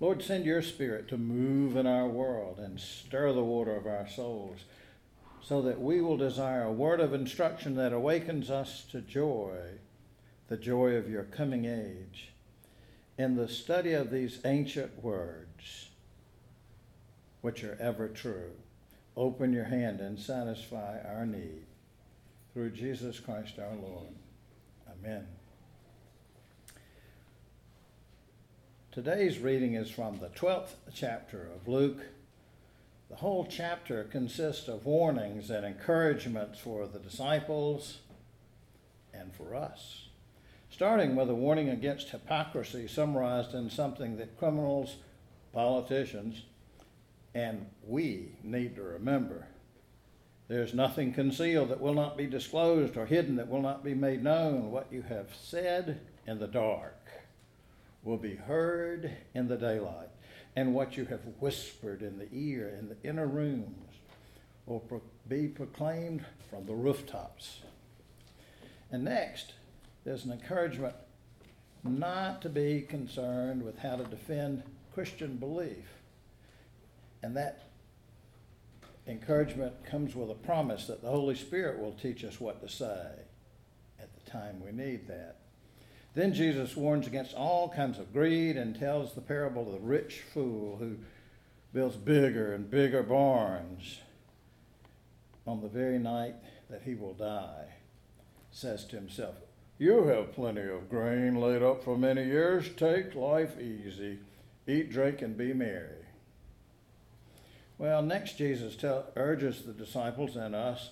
Lord, send your spirit to move in our world and stir the water of our souls so that we will desire a word of instruction that awakens us to joy, the joy of your coming age. In the study of these ancient words, which are ever true, open your hand and satisfy our need. Through Jesus Christ our Lord. Amen. Today's reading is from the 12th chapter of Luke. The whole chapter consists of warnings and encouragements for the disciples and for us. Starting with a warning against hypocrisy, summarized in something that criminals, politicians, and we need to remember. There's nothing concealed that will not be disclosed or hidden that will not be made known. What you have said in the dark will be heard in the daylight, and what you have whispered in the ear in the inner rooms will pro- be proclaimed from the rooftops. And next, there's an encouragement not to be concerned with how to defend Christian belief. And that encouragement comes with a promise that the Holy Spirit will teach us what to say at the time we need that. Then Jesus warns against all kinds of greed and tells the parable of the rich fool who builds bigger and bigger barns on the very night that he will die. Says to himself, You have plenty of grain laid up for many years. Take life easy. Eat, drink, and be merry. Well, next, Jesus tell, urges the disciples and us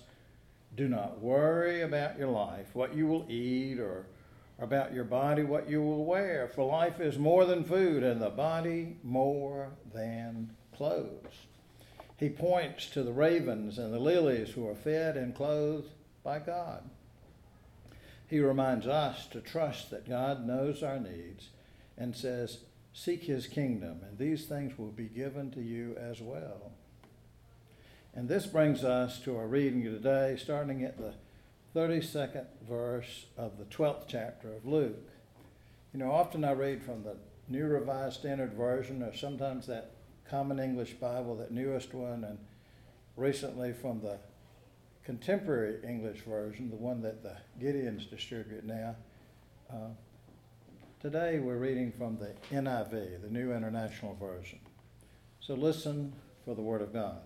do not worry about your life, what you will eat, or about your body, what you will wear. For life is more than food, and the body more than clothes. He points to the ravens and the lilies who are fed and clothed by God. He reminds us to trust that God knows our needs and says, Seek his kingdom, and these things will be given to you as well. And this brings us to our reading today, starting at the 32nd verse of the 12th chapter of Luke. You know, often I read from the New Revised Standard Version, or sometimes that Common English Bible, that newest one, and recently from the Contemporary English Version, the one that the Gideons distribute now. Uh, today we're reading from the NIV, the New International Version. So listen for the Word of God.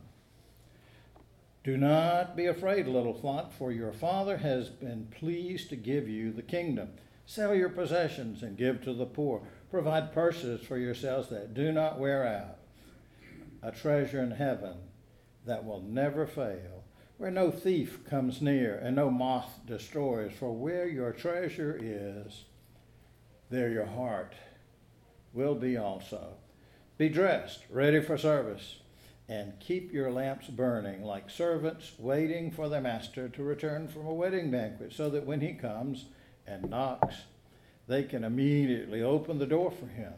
Do not be afraid, little flock, for your Father has been pleased to give you the kingdom. Sell your possessions and give to the poor. Provide purses for yourselves that do not wear out, a treasure in heaven that will never fail, where no thief comes near and no moth destroys. For where your treasure is, there your heart will be also. Be dressed, ready for service and keep your lamps burning like servants waiting for their master to return from a wedding banquet, so that when he comes and knocks, they can immediately open the door for him.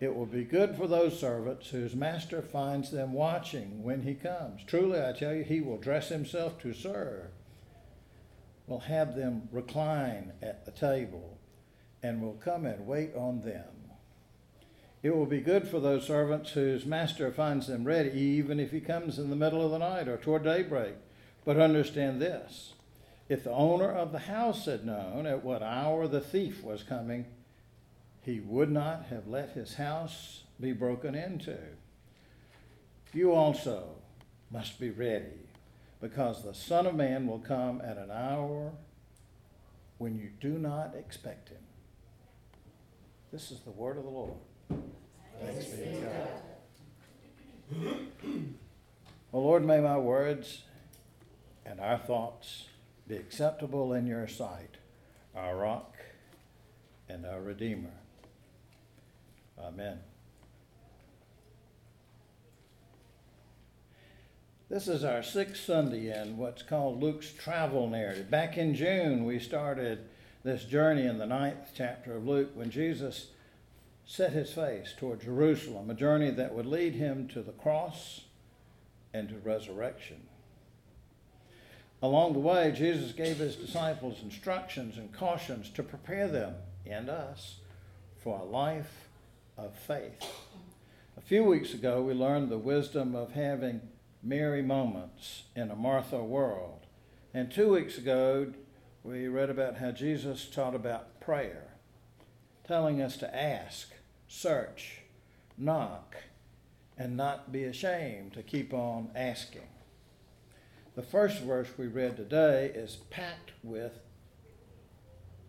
It will be good for those servants whose master finds them watching when he comes. Truly, I tell you, he will dress himself to serve, will have them recline at the table, and will come and wait on them. It will be good for those servants whose master finds them ready, even if he comes in the middle of the night or toward daybreak. But understand this if the owner of the house had known at what hour the thief was coming, he would not have let his house be broken into. You also must be ready, because the Son of Man will come at an hour when you do not expect him. This is the word of the Lord. Thanks be to God. Lord, may my words and our thoughts be acceptable in your sight, our rock and our Redeemer. Amen. This is our sixth Sunday in what's called Luke's travel narrative. Back in June, we started this journey in the ninth chapter of Luke when Jesus set his face toward Jerusalem, a journey that would lead him to the cross and to resurrection. Along the way, Jesus gave his disciples instructions and cautions to prepare them and us for a life of faith. A few weeks ago, we learned the wisdom of having Mary moments in a Martha world. And two weeks ago, we read about how Jesus taught about prayer, telling us to ask, search, knock, and not be ashamed to keep on asking. The first verse we read today is packed with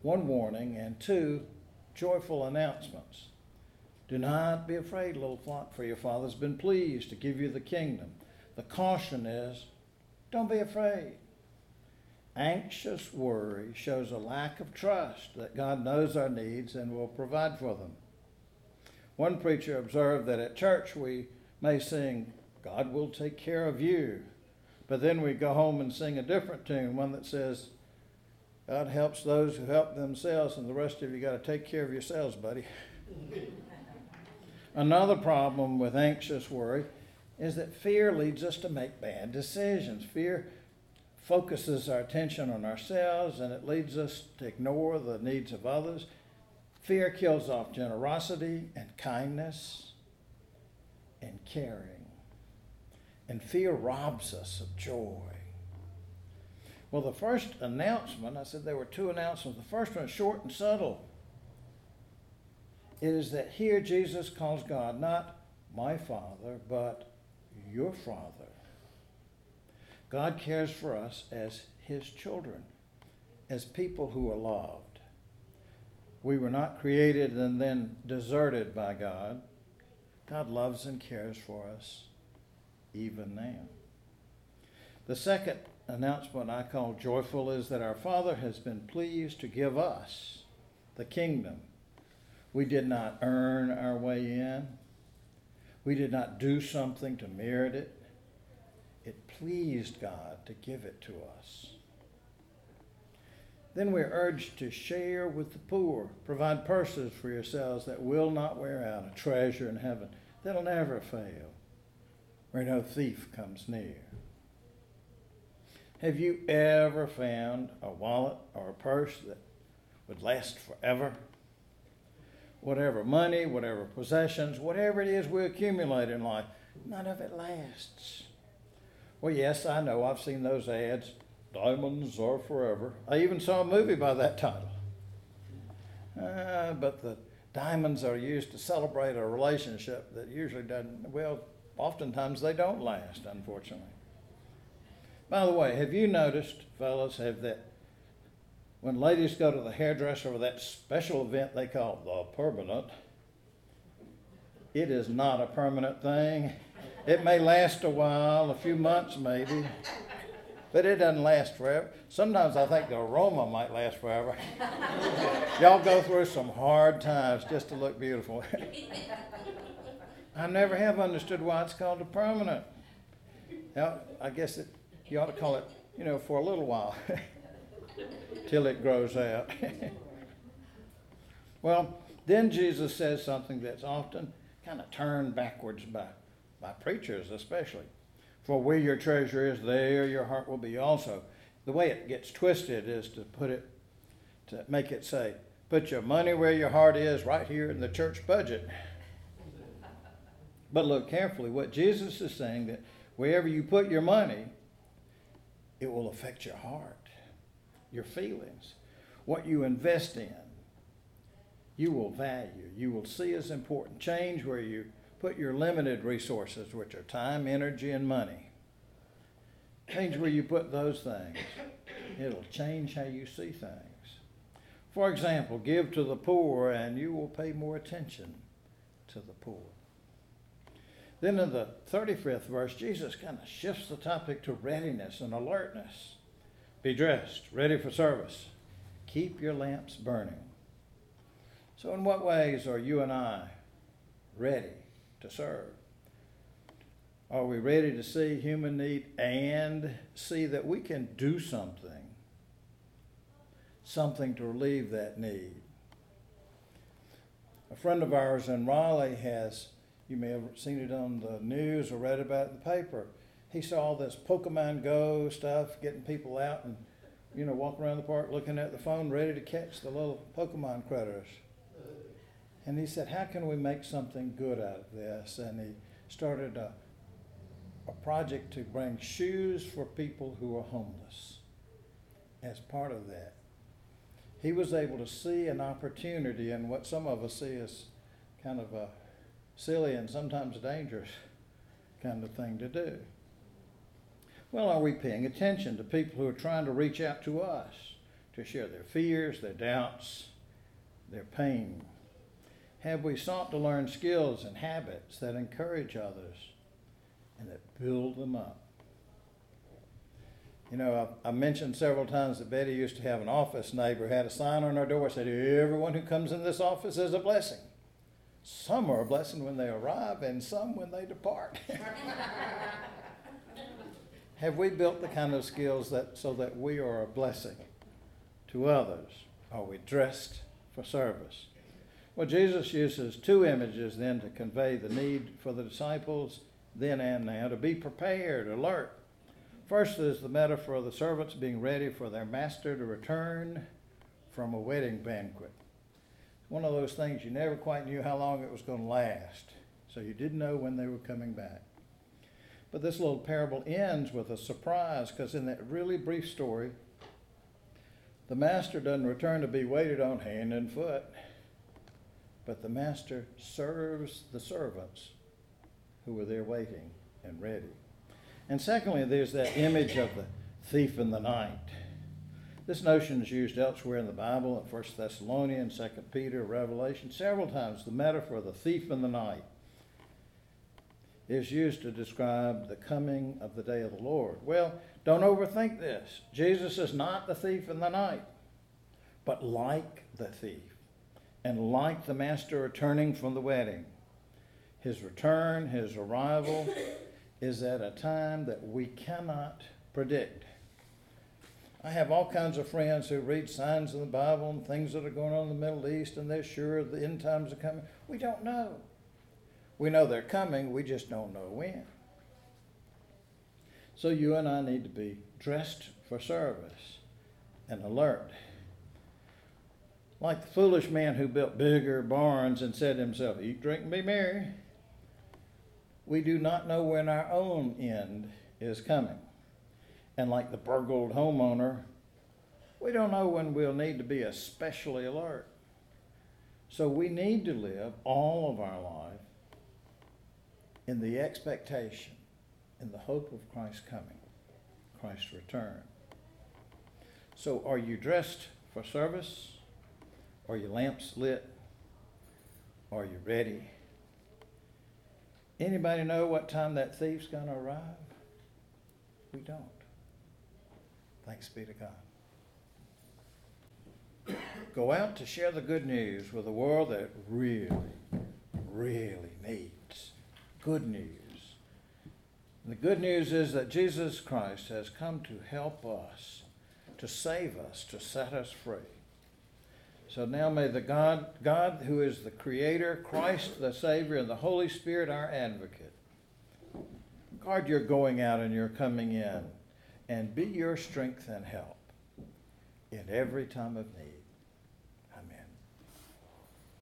one warning and two joyful announcements. Do not be afraid, little flock, for your Father's been pleased to give you the kingdom. The caution is don't be afraid. Anxious worry shows a lack of trust that God knows our needs and will provide for them. One preacher observed that at church we may sing, God will take care of you. But then we go home and sing a different tune, one that says, God helps those who help themselves, and the rest of you got to take care of yourselves, buddy. Another problem with anxious worry is that fear leads us to make bad decisions. Fear focuses our attention on ourselves and it leads us to ignore the needs of others. Fear kills off generosity and kindness and caring. And fear robs us of joy. Well, the first announcement, I said there were two announcements. The first one is short and subtle is that here Jesus calls God not my Father, but your Father. God cares for us as His children, as people who are loved. We were not created and then deserted by God. God loves and cares for us even now. The second announcement I call joyful is that our Father has been pleased to give us the kingdom we did not earn our way in. We did not do something to merit it. It pleased God to give it to us. Then we're urged to share with the poor, provide purses for yourselves that will not wear out, a treasure in heaven that'll never fail, where no thief comes near. Have you ever found a wallet or a purse that would last forever? whatever money, whatever possessions, whatever it is we accumulate in life, none of it lasts. Well, yes, I know. I've seen those ads. Diamonds are forever. I even saw a movie by that title. Uh, but the diamonds are used to celebrate a relationship that usually doesn't, well, oftentimes they don't last, unfortunately. By the way, have you noticed, fellas, have that when ladies go to the hairdresser for that special event they call the permanent, it is not a permanent thing. It may last a while, a few months maybe, but it doesn't last forever. Sometimes I think the aroma might last forever. Y'all go through some hard times just to look beautiful. I never have understood why it's called a permanent. Now, I guess it, you ought to call it, you know, for a little while. till it grows out. well, then Jesus says something that's often kind of turned backwards by, by preachers, especially. For where your treasure is, there your heart will be also. The way it gets twisted is to put it, to make it say, put your money where your heart is, right here in the church budget. But look carefully, what Jesus is saying that wherever you put your money, it will affect your heart your feelings, what you invest in, you will value, you will see as important. Change where you put your limited resources, which are time, energy, and money. Change where you put those things. It'll change how you see things. For example, give to the poor and you will pay more attention to the poor. Then in the 35th verse, Jesus kind of shifts the topic to readiness and alertness. Be dressed, ready for service. Keep your lamps burning. So, in what ways are you and I ready to serve? Are we ready to see human need and see that we can do something, something to relieve that need? A friend of ours in Raleigh has, you may have seen it on the news or read about it in the paper he saw this Pokemon Go stuff, getting people out and, you know, walking around the park looking at the phone, ready to catch the little Pokemon critters. And he said, How can we make something good out of this? And he started a, a project to bring shoes for people who are homeless as part of that. He was able to see an opportunity in what some of us see as kind of a silly and sometimes dangerous kind of thing to do. Well, are we paying attention to people who are trying to reach out to us to share their fears, their doubts, their pain? Have we sought to learn skills and habits that encourage others and that build them up? You know, I, I mentioned several times that Betty used to have an office neighbor who had a sign on her door that said, Everyone who comes in this office is a blessing. Some are a blessing when they arrive, and some when they depart. Have we built the kind of skills that so that we are a blessing to others? Are we dressed for service? Well, Jesus uses two images then to convey the need for the disciples then and now to be prepared, alert. First is the metaphor of the servants being ready for their master to return from a wedding banquet. One of those things you never quite knew how long it was going to last, so you didn't know when they were coming back. But this little parable ends with a surprise because in that really brief story, the master doesn't return to be waited on hand and foot, but the master serves the servants who were there waiting and ready. And secondly, there's that image of the thief in the night. This notion is used elsewhere in the Bible, in 1 Thessalonians, 2 Peter, Revelation, several times. The metaphor of the thief in the night is used to describe the coming of the day of the Lord. Well, don't overthink this. Jesus is not the thief in the night, but like the thief, and like the master returning from the wedding. His return, his arrival, is at a time that we cannot predict. I have all kinds of friends who read signs in the Bible and things that are going on in the Middle East, and they're sure the end times are coming. We don't know. We know they're coming, we just don't know when. So you and I need to be dressed for service and alert. Like the foolish man who built bigger barns and said to himself, Eat, drink, and be merry. We do not know when our own end is coming. And like the burgled homeowner, we don't know when we'll need to be especially alert. So we need to live all of our life in the expectation, in the hope of Christ's coming, Christ's return. So, are you dressed for service? Are your lamps lit? Are you ready? Anybody know what time that thief's going to arrive? We don't. Thanks be to God. Go out to share the good news with a world that really, really needs good news. And the good news is that Jesus Christ has come to help us, to save us, to set us free. So now may the God, God who is the Creator, Christ the Savior, and the Holy Spirit our advocate, guard your going out and your coming in, and be your strength and help in every time of need.